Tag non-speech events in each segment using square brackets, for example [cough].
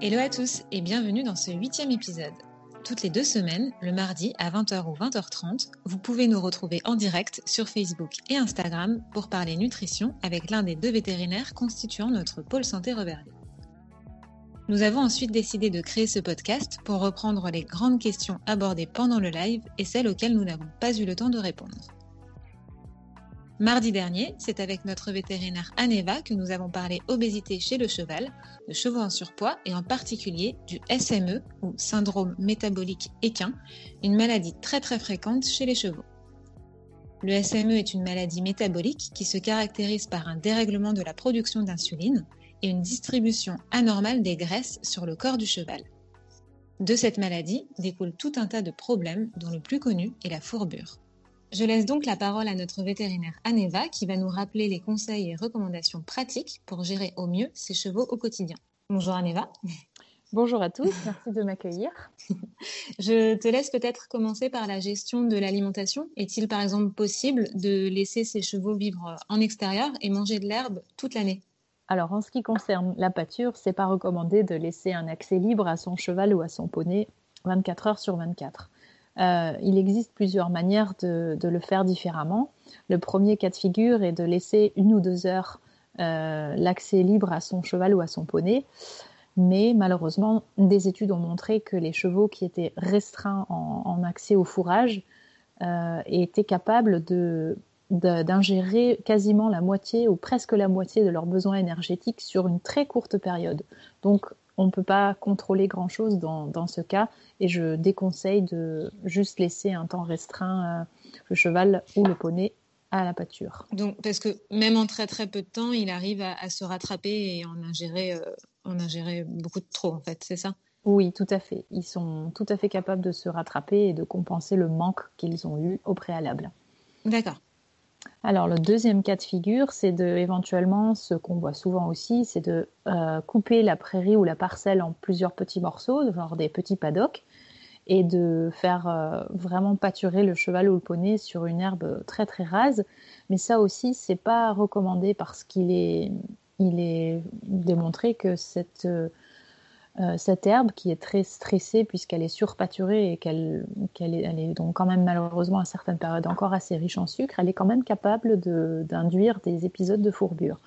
Hello à tous et bienvenue dans ce huitième épisode. Toutes les deux semaines, le mardi à 20h ou 20h30, vous pouvez nous retrouver en direct sur Facebook et Instagram pour parler nutrition avec l'un des deux vétérinaires constituant notre pôle santé Reverdy. Nous avons ensuite décidé de créer ce podcast pour reprendre les grandes questions abordées pendant le live et celles auxquelles nous n'avons pas eu le temps de répondre. Mardi dernier, c'est avec notre vétérinaire Aneva que nous avons parlé obésité chez le cheval, de chevaux en surpoids et en particulier du SME ou syndrome métabolique équin, une maladie très très fréquente chez les chevaux. Le SME est une maladie métabolique qui se caractérise par un dérèglement de la production d'insuline et une distribution anormale des graisses sur le corps du cheval. De cette maladie découle tout un tas de problèmes dont le plus connu est la fourbure. Je laisse donc la parole à notre vétérinaire Aneva qui va nous rappeler les conseils et recommandations pratiques pour gérer au mieux ses chevaux au quotidien. Bonjour Aneva. Bonjour à tous, merci de m'accueillir. [laughs] Je te laisse peut-être commencer par la gestion de l'alimentation. Est-il par exemple possible de laisser ses chevaux vivre en extérieur et manger de l'herbe toute l'année? Alors en ce qui concerne la pâture, c'est pas recommandé de laisser un accès libre à son cheval ou à son poney 24 heures sur 24. Euh, il existe plusieurs manières de, le faire différemment. Le premier cas de figure est de laisser une ou deux heures euh, l'accès libre à son cheval ou à son poney. Mais malheureusement, des études ont montré que les chevaux qui étaient restreints en, accès au fourrage euh, étaient capables d'ingérer quasiment la moitié ou presque la moitié de leurs besoins énergétiques sur une très courte période. On ne peut pas contrôler grand-chose dans, ce cas et je déconseille de juste laisser un temps restreint euh, le cheval ou le poney à la pâture. Donc, parce que même en très très peu de temps, il arrive à, se rattraper et en ingérer, euh, en ingérer beaucoup de trop, en fait, c'est ça? Oui, tout à fait. Ils sont tout à fait capables de se rattraper et de compenser le manque qu'ils ont eu au préalable. D'accord. Alors le deuxième cas de figure, c'est de éventuellement ce qu'on voit souvent aussi, c'est de euh, couper la prairie ou la parcelle en plusieurs petits morceaux, genre des petits paddocks, et de faire euh, vraiment pâturer le cheval ou le poney sur une herbe très très rase. Mais ça aussi, c'est pas recommandé parce qu'il est, il est démontré que cette euh, cette herbe qui est très stressée puisqu'elle est surpâturée et qu'elle est, donc quand même malheureusement à certaines périodes encore assez riche en sucre, elle est quand même capable d'induire des épisodes de fourbure.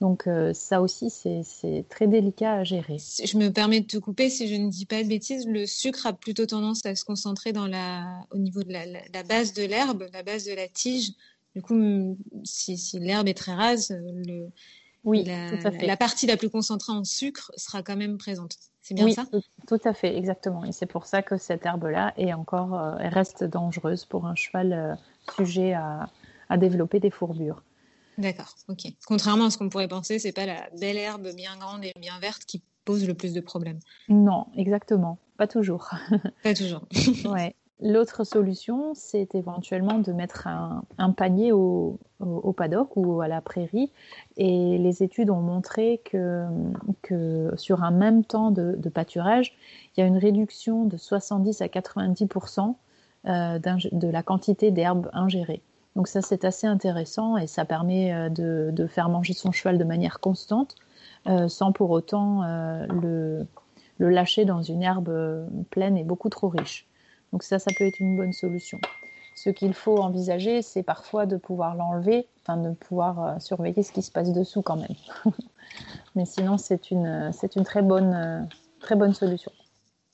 Donc euh, ça aussi, c'est très délicat à gérer. Je me permets de te couper si je ne dis pas de bêtises. Le sucre a plutôt tendance à se concentrer dans la, au niveau de la, base de l'herbe, la base de la tige. Du coup, si, si l'herbe est très rase, le, oui, la, tout à fait. la partie la plus concentrée en sucre sera quand même présente. C'est bien ça? tout, à fait, exactement. Et c'est pour ça que cette herbe-là est encore, euh, reste dangereuse pour un cheval euh, sujet à, développer des fourbures. D'accord, ok. Contrairement à ce qu'on pourrait penser, c'est pas la belle herbe bien grande et bien verte qui pose le plus de problèmes. Non, exactement. Pas toujours. [laughs] Pas toujours. ouais. L'autre solution, c'est éventuellement de mettre un, panier au, paddock ou à la prairie. Et les études ont montré que, sur un même temps de, pâturage, il y a une réduction de 70 à 90% euh, de la quantité d'herbes ingérées. Donc ça, c'est assez intéressant et ça permet euh, de, faire manger son cheval de manière constante euh, sans pour autant le lâcher dans une herbe pleine et beaucoup trop riche. Donc ça, ça peut être une bonne solution. Ce qu'il faut envisager, c'est parfois de pouvoir l'enlever, enfin de pouvoir euh, surveiller ce qui se passe dessous quand même. [laughs] Mais sinon, c'est une, c'est une très bonne, euh, très bonne solution.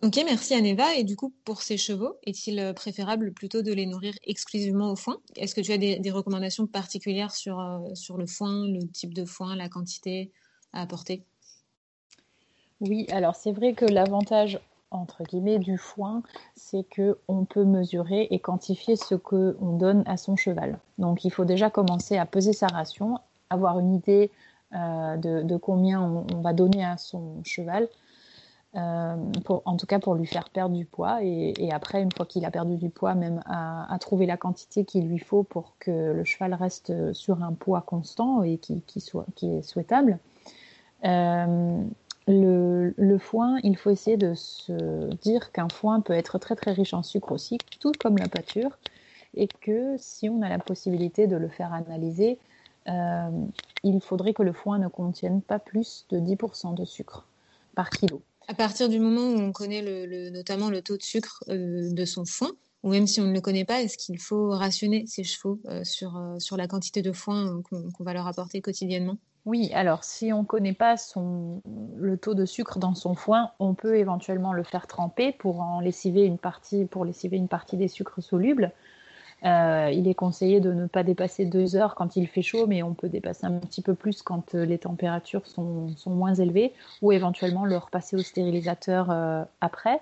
Ok, merci Aneva. Et du coup, pour ces chevaux, est-il euh, préférable plutôt de les nourrir exclusivement au foin? Est-ce que tu as des, recommandations particulières sur, sur le foin, le type de foin, la quantité à apporter? Oui, alors c'est vrai que l'avantage entre guillemets du foin, c'est que on peut mesurer et quantifier ce que on donne à son cheval. Donc il faut déjà commencer à peser sa ration, avoir une idée euh, de, combien on, va donner à son cheval, euh, en tout cas pour lui faire perdre du poids. Et, après, une fois qu'il a perdu du poids, même à, trouver la quantité qu'il lui faut pour que le cheval reste sur un poids constant et qui, soit, qui est souhaitable. Euh, le, foin, il faut essayer de se dire qu'un foin peut être très très riche en sucre aussi, tout comme la pâture, et que si on a la possibilité de le faire analyser, euh, il faudrait que le foin ne contienne pas plus de 10% de sucre par kilo. À partir du moment où on connaît notamment le taux de sucre de son foin, ou même si on ne le connaît pas, est-ce qu'il faut rationner ses chevaux sur, sur la quantité de foin qu'on va leur apporter quotidiennement? Oui, alors si on ne connaît pas le taux de sucre dans son foin, on peut éventuellement le faire tremper pour en lessiver une partie, pour lessiver une partie des sucres solubles. Euh, il est conseillé de ne pas dépasser deux heures quand il fait chaud, mais on peut dépasser un petit peu plus quand euh, les températures sont, moins élevées, ou éventuellement le repasser au stérilisateur euh, après.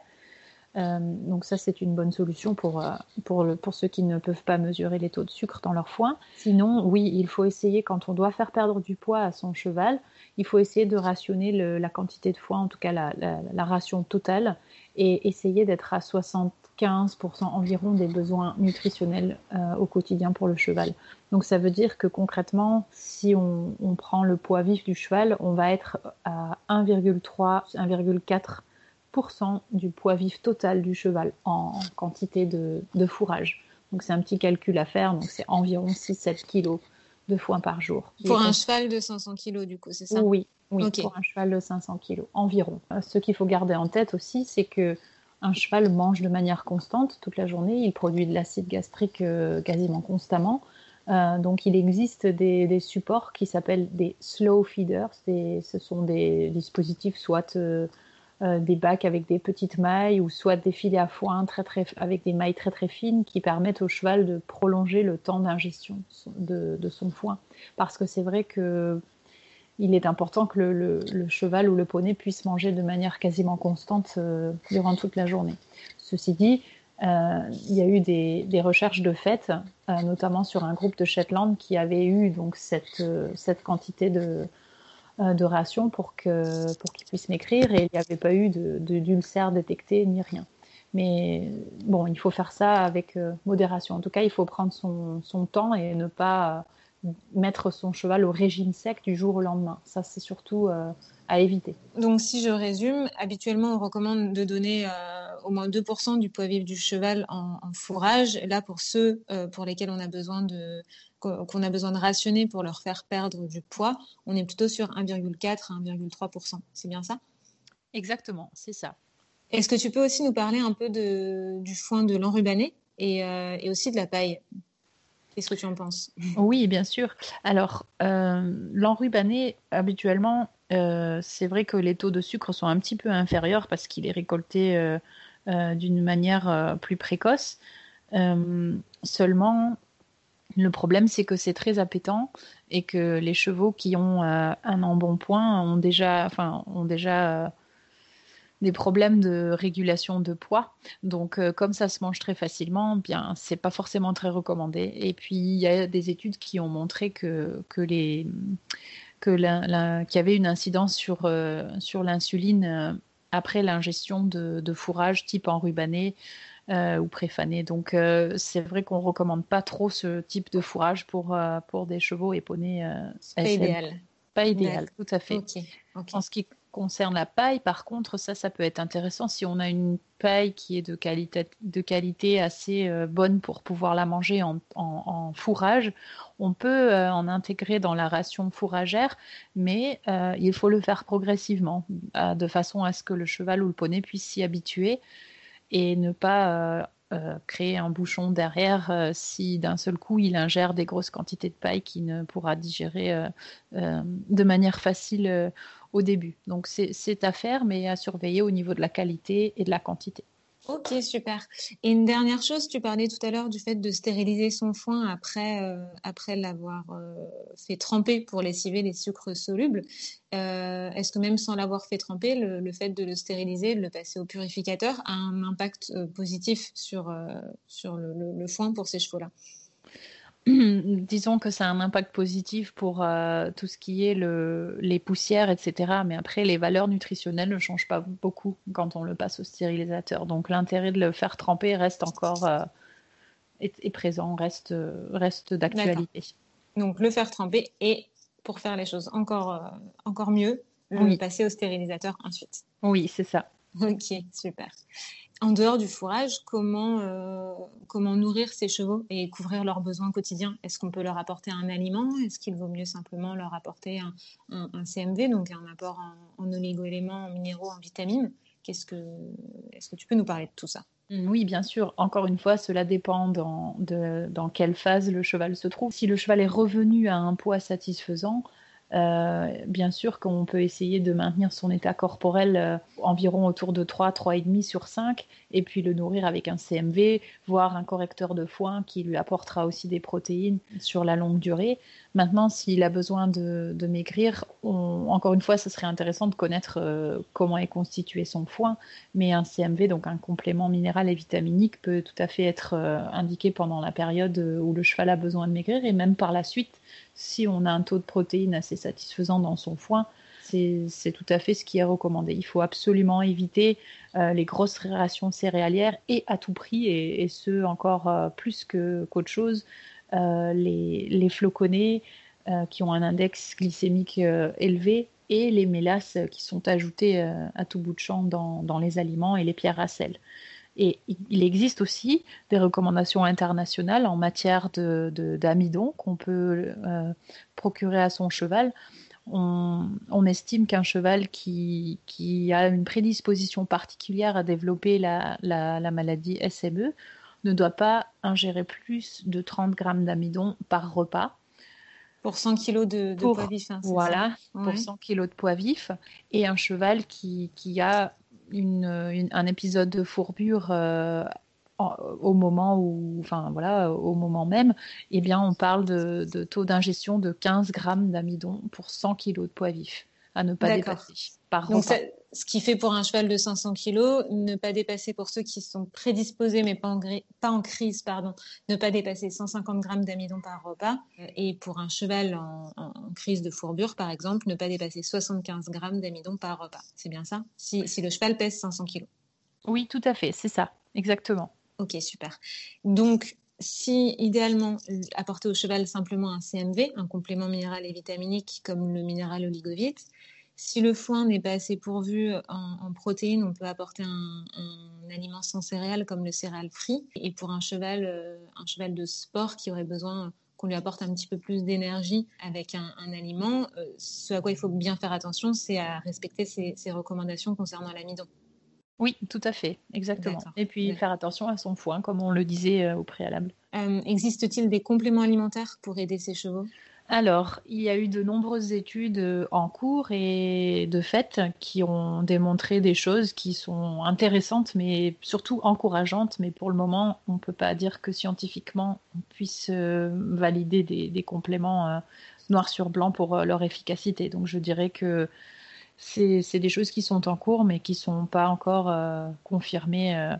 Euh, donc ça, c'est une bonne solution pour, euh, pour, le, pour ceux qui ne peuvent pas mesurer les taux de sucre dans leur foin. Sinon, oui, il faut essayer, quand on doit faire perdre du poids à son cheval, il faut essayer de rationner la quantité de foin, en tout cas la, la, ration totale, et essayer d'être à 75% environ des besoins nutritionnels euh, au quotidien pour le cheval. Donc ça veut dire que concrètement, si on, on prend le poids vif du cheval, on va être à 1,3, 1,4 du poids vif total du cheval en quantité de, fourrage. Donc c'est un petit calcul à faire, donc c'est environ 6-7 kg de foin par jour. Pour un cheval de 500 kg du coup, c'est ça? Oui, oui pour un cheval de 500 kg environ. Euh, ce qu'il faut garder en tête aussi, c'est que un cheval mange de manière constante toute la journée, il produit de l'acide gastrique euh, quasiment constamment. Euh, donc il existe des, supports qui s'appellent des slow feeders. ce sont des dispositifs soit euh, des bacs avec des petites mailles ou soit des filets à foin très, très, avec des mailles très très fines qui permettent au cheval de prolonger le temps d'ingestion de, son foin. Parce que c'est vrai que il est important que le, cheval ou le poney puisse manger de manière quasiment constante euh, durant toute la journée. Ceci dit, euh, il y a eu des, recherches de fait, notamment sur un groupe de Shetland qui avait eu donc cette, cette quantité de, euh, de ration pour qu'ils pour puissent m'écrire et il n'y avait pas eu d'ulcère de, détecté ni rien. Mais bon, il faut faire ça avec euh, modération. En tout cas, il faut prendre son, son temps et ne pas mettre son cheval au régime sec du jour au lendemain. Ça, c'est surtout euh, à éviter. Donc, si je résume, habituellement, on recommande de donner euh, au moins 2% du poids vif du cheval en, fourrage. Là, pour ceux euh, pour lesquels on a besoin de qu'on a besoin de rationner pour leur faire perdre du poids, on est plutôt sur 1,4 à 1,3%. C'est bien ça? Exactement, c'est ça. Est-ce que tu peux aussi nous parler un peu de, du foin de l'enrubané et, et aussi de la paille? Qu'est-ce que tu en penses? Oui, bien sûr. Alors, euh, l'enrubané, habituellement, euh, c'est vrai que les taux de sucre sont un petit peu inférieurs parce qu'il est récolté euh, euh, d'une manière plus précoce. seulement, le problème, c'est que c'est très appétant et que les chevaux qui ont un embonpoint ont déjà, enfin, ont déjà des problèmes de régulation de poids. Donc, euh, comme ça se mange très facilement, bien, c'est pas forcément très recommandé. Et puis, il y a des études qui ont montré que, que les que la, qu'il y avait une incidence sur, euh, sur l'insuline euh, après l'ingestion de, de, fourrage type enrubané ou préfané. Donc, c'est vrai qu'on recommande pas trop ce type de fourrage pour, pour des chevaux et poneys. pas idéal. Pas idéal, tout à fait. En ce qui concerne la paille, par contre, ça, ça peut être intéressant si on a une paille qui est de qualité, de qualité assez euh, bonne pour pouvoir la manger en, fourrage. On peut euh, en intégrer dans la ration fourragère, mais euh, il faut le faire progressivement, de façon à ce que le cheval ou le poney puisse s'y habituer et ne pas créer un bouchon derrière si d'un seul coup il ingère des grosses quantités de paille qu'il ne pourra digérer de manière facile au début. Donc c'est à faire, mais à surveiller au niveau de la qualité et de la quantité. Ok, super. Et une dernière chose, tu parlais tout à l'heure du fait de stériliser son foin après, euh, après l'avoir euh, fait tremper pour lessiver les sucres solubles. Euh, est-ce que même sans l'avoir fait tremper, le, fait de le stériliser, de le passer au purificateur, a un impact positif sur, sur le foin pour ces chevaux-là? [clears throat] disons que ça a un impact positif pour euh, tout ce qui est le, les poussières, etc. Mais après, les valeurs nutritionnelles ne changent pas beaucoup quand on le passe au stérilisateur. Donc l'intérêt de le faire tremper reste encore euh, est, présent, reste, reste d'actualité. Donc le faire tremper et pour faire les choses encore, euh, encore mieux, le passer au stérilisateur ensuite. Oui, c'est ça. Ok, super. En dehors du fourrage, comment, euh, comment nourrir ces chevaux et couvrir leurs besoins quotidiens? Est-ce qu'on peut leur apporter un aliment? Est-ce qu'il vaut mieux simplement leur apporter un, CMV, donc un apport en, en oligo-éléments, en minéraux, en vitamines? Est-ce que tu peux nous parler de tout ça? Oui, bien sûr. Encore une fois, cela dépend dans, dans quelle phase le cheval se trouve. Si le cheval est revenu à un poids satisfaisant, bien sûr qu'on peut essayer de maintenir son état corporel euh, environ autour de 3, 3,5 sur 5, et puis le nourrir avec un CMV, voire un correcteur de foin qui lui apportera aussi des protéines sur la longue durée. Maintenant, s'il a besoin de, maigrir, encore une fois, ce serait intéressant de connaître euh, comment est constitué son foin, mais un CMV, donc un complément minéral et vitaminique, peut tout à fait être indiqué pendant la période où le cheval a besoin de maigrir, et même par la suite si on a un taux de protéines assez satisfaisant dans son foin, c'est tout à fait ce qui est recommandé. Il faut absolument éviter euh, les grosses rations céréalières et à tout prix, et, ce encore euh, plus qu'autre chose, euh, les, les, floconnés qui ont un index glycémique élevé et les mélasses qui sont ajoutées à tout bout de champ dans, les aliments et les pierres à sel. Et il existe aussi des recommandations internationales en matière d'amidon de, qu'on peut euh, procurer à son cheval. On, estime qu'un cheval qui, a une prédisposition particulière à développer la, maladie SME ne doit pas ingérer plus de 30 grammes d'amidon par repas. Pour 100 kg de, poids vif. Hein, voilà, pour 100 kg de poids vif. Et un cheval qui, qui a un épisode de fourbure euh, au moment où, enfin voilà, au moment même, eh bien, on parle de, taux d'ingestion de 15 grammes d'amidon pour 100 kg de poids vif à ne pas dépasser par Donc ce qui fait pour un cheval de 500 kg, ne pas dépasser pour ceux qui sont prédisposés mais pas en, pas en crise, pardon, ne pas dépasser 150 grammes d'amidon par repas. Et pour un cheval en, crise de fourbure, par exemple, ne pas dépasser 75 grammes d'amidon par repas. C'est bien ça? Si, si le cheval pèse 500 kg. Oui, tout à fait, c'est ça, exactement. Ok, super. Donc, si idéalement apporter au cheval simplement un CMV, un complément minéral et vitaminique comme le minéral oligovite, si le foin n'est pas assez pourvu en, protéines, on peut apporter un, aliment sans céréales comme le céréal free. Et pour un cheval, euh, un cheval de sport qui aurait besoin qu'on lui apporte un petit peu plus d'énergie avec un, aliment, euh, ce à quoi il faut bien faire attention, c'est à respecter ces, recommandations concernant l'amidon. Oui, tout à fait, exactement. Et puis faire attention à son foin, comme on le disait euh, au préalable. Existe-t-il des compléments alimentaires pour aider ces chevaux? Alors, il y a eu de nombreuses études euh, en cours et de fait qui ont démontré des choses qui sont intéressantes, mais surtout encourageantes. Mais pour le moment, on ne peut pas dire que scientifiquement on puisse euh, valider des, compléments euh, noir sur blanc pour leur efficacité. Donc, je dirais que c'est des choses qui sont en cours, mais qui ne sont pas encore confirmées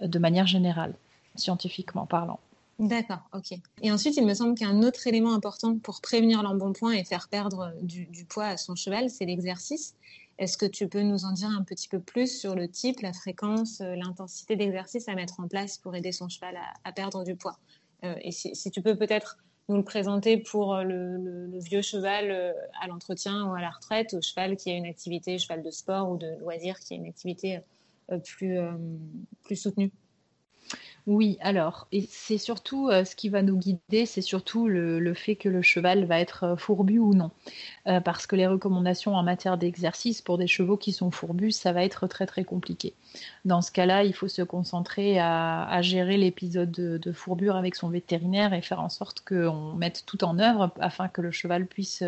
de manière générale, scientifiquement parlant. D'accord, ok. Et ensuite, il me semble qu'un autre élément important pour prévenir l'embonpoint et faire perdre du, poids à son cheval, c'est l'exercice. Est-ce que tu peux nous en dire un petit peu plus sur le type, la fréquence, euh, l'intensité d'exercice à mettre en place pour aider son cheval à, perdre du poids? Euh, Et si, tu peux peut-être nous le présenter pour euh, le, vieux cheval à l'entretien ou à la retraite, au cheval qui a une activité, cheval de sport ou de loisir qui a une activité plus, plus soutenue. Oui, alors, et c'est surtout euh, ce qui va nous guider, c'est surtout le, fait que le cheval va être euh, fourbu ou non. Euh, parce que les recommandations en matière d'exercice pour des chevaux qui sont fourbus, ça va être très très compliqué. Dans ce cas-là, il faut se concentrer à, gérer l'épisode de, fourbure avec son vétérinaire et faire en sorte qu'on mette tout en œuvre afin que le cheval puisse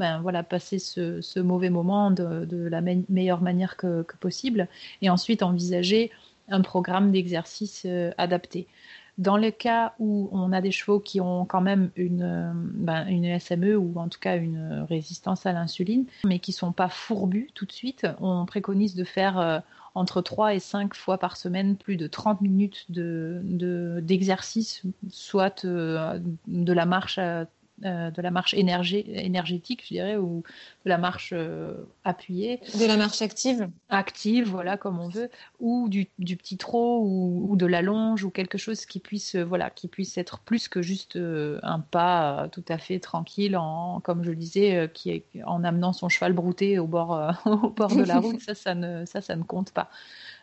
ben, voilà, passer ce, mauvais moment de, la meilleure manière que, que possible. Et ensuite envisager un programme d'exercice euh, adapté. Dans le cas où on a des chevaux qui ont quand même une, euh, ben, une SME ou en tout cas une résistance à l'insuline, mais qui ne sont pas fourbus tout de suite, on préconise de faire euh, entre 3 et 5 fois par semaine plus de 30 minutes d'exercice, de, soit de la marche euh, de la marche énergétique, je dirais, ou de la marche euh, appuyée. De la marche active Active, voilà, comme on veut, ou du, petit trot, ou, de la longe, ou quelque chose qui puisse, voilà, qui puisse être plus que juste un pas tout à fait tranquille, en, comme je le disais, qui est, en amenant son cheval brouté au bord, [laughs] au bord de la route, ça, ça ne, ça, ça ne compte pas.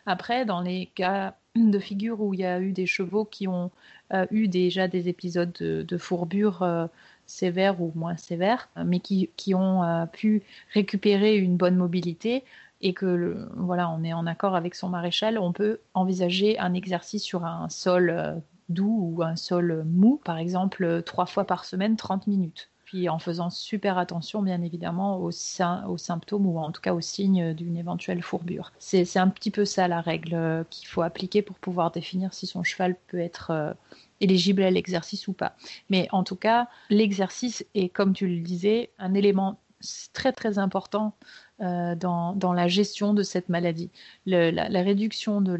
Après, dans les cas de figure où il y a eu des chevaux qui ont euh, eu déjà des épisodes de, fourbure euh, sévères ou moins sévères, mais qui, ont euh, pu récupérer une bonne mobilité et que voilà, on est en accord avec son maréchal, on peut envisager un exercice sur un sol doux ou un sol mou, par exemple trois fois par semaine, 30 minutes en faisant super attention, bien évidemment, aux, symptômes ou en tout cas aux signes d'une éventuelle fourbure. C'est un petit peu ça la règle euh, qu'il faut appliquer pour pouvoir définir si son cheval peut être euh, éligible à l'exercice ou pas. Mais en tout cas, l'exercice est, comme tu le disais, un élément très très important euh, dans, la gestion de cette maladie. la, réduction de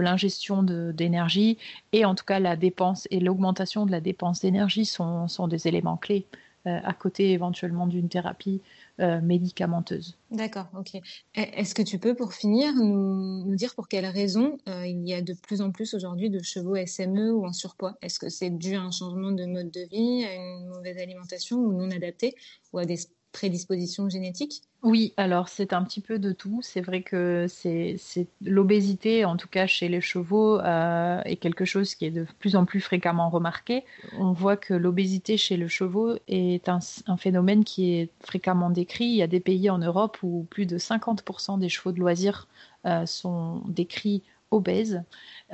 l'ingestion d'énergie et en tout cas la dépense et l'augmentation de la dépense d'énergie sont, des éléments clés. Euh, à côté éventuellement d'une thérapie euh, médicamenteuse. D'accord, ok. E, est-ce que tu peux, pour finir, nous, dire pour quelles raisons euh, il y a de plus en plus aujourd'hui de chevaux SME ou en surpoids? Est-ce que c'est dû à un changement de mode de vie, à une mauvaise alimentation ou non adaptée, ou à des prédispositions génétiques Oui, alors c'est un petit peu de tout. C'est vrai que c'est l'obésité, en tout cas chez les chevaux, euh, est quelque chose qui est de plus en plus fréquemment remarqué. On voit que l'obésité chez le chevaux est un, phénomène qui est fréquemment décrit. Il y a des pays en Europe où plus de 50% des chevaux de loisirs euh, sont décrits obèses.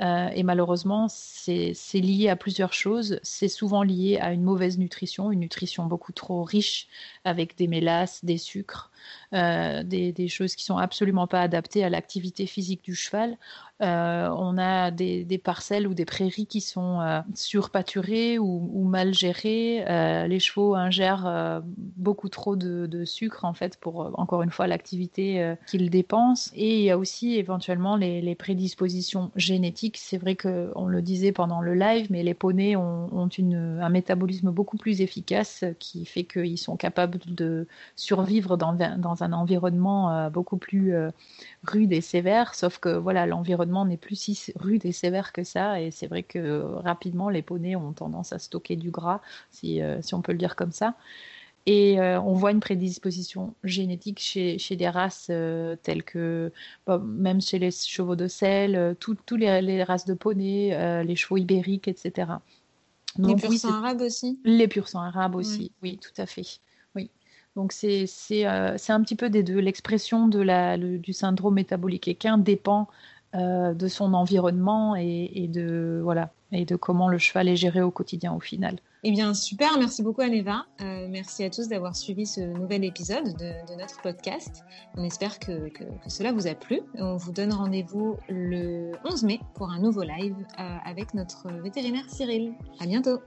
Euh, et malheureusement, c'est lié à plusieurs choses. C'est souvent lié à une mauvaise nutrition, une nutrition beaucoup trop riche avec des mélasses, des sucres, euh, des, choses qui sont absolument pas adaptées à l'activité physique du cheval. Euh, on a des, parcelles ou des prairies qui sont euh, surpâturées ou, mal gérées. Les chevaux ingèrent beaucoup trop de, sucre en fait pour encore une fois l'activité qu'ils dépensent. Et il y a aussi éventuellement les, prédispositions génétiques. C'est vrai que on le disait pendant le live, mais les poneys ont, un métabolisme beaucoup plus efficace qui fait qu'ils sont capables de survivre dans, dans un environnement beaucoup plus rude et sévère. Sauf que voilà, l'environnement n'est plus si rude et sévère que ça. Et c'est vrai que euh, rapidement, les poneys ont tendance à stocker du gras, si, euh, si on peut le dire comme ça. Et euh, on voit une prédisposition génétique chez, chez des races telles que, même chez les chevaux de sel, toutes les, les, races de poneys, les chevaux ibériques, etc. les pur sang arabes aussi? Les pur sang arabes aussi, oui, tout à fait. Donc c'est un petit peu des deux. L'expression de la, du syndrome métabolique équin dépend euh, de son environnement et, de voilà et de comment le cheval est géré au quotidien au final. Eh bien super, merci beaucoup Aneva. Euh, merci à tous d'avoir suivi ce nouvel épisode de, notre podcast. On espère que, cela vous a plu. On vous donne rendez-vous le 11 mai pour un nouveau live euh, avec notre vétérinaire Cyril. À bientôt.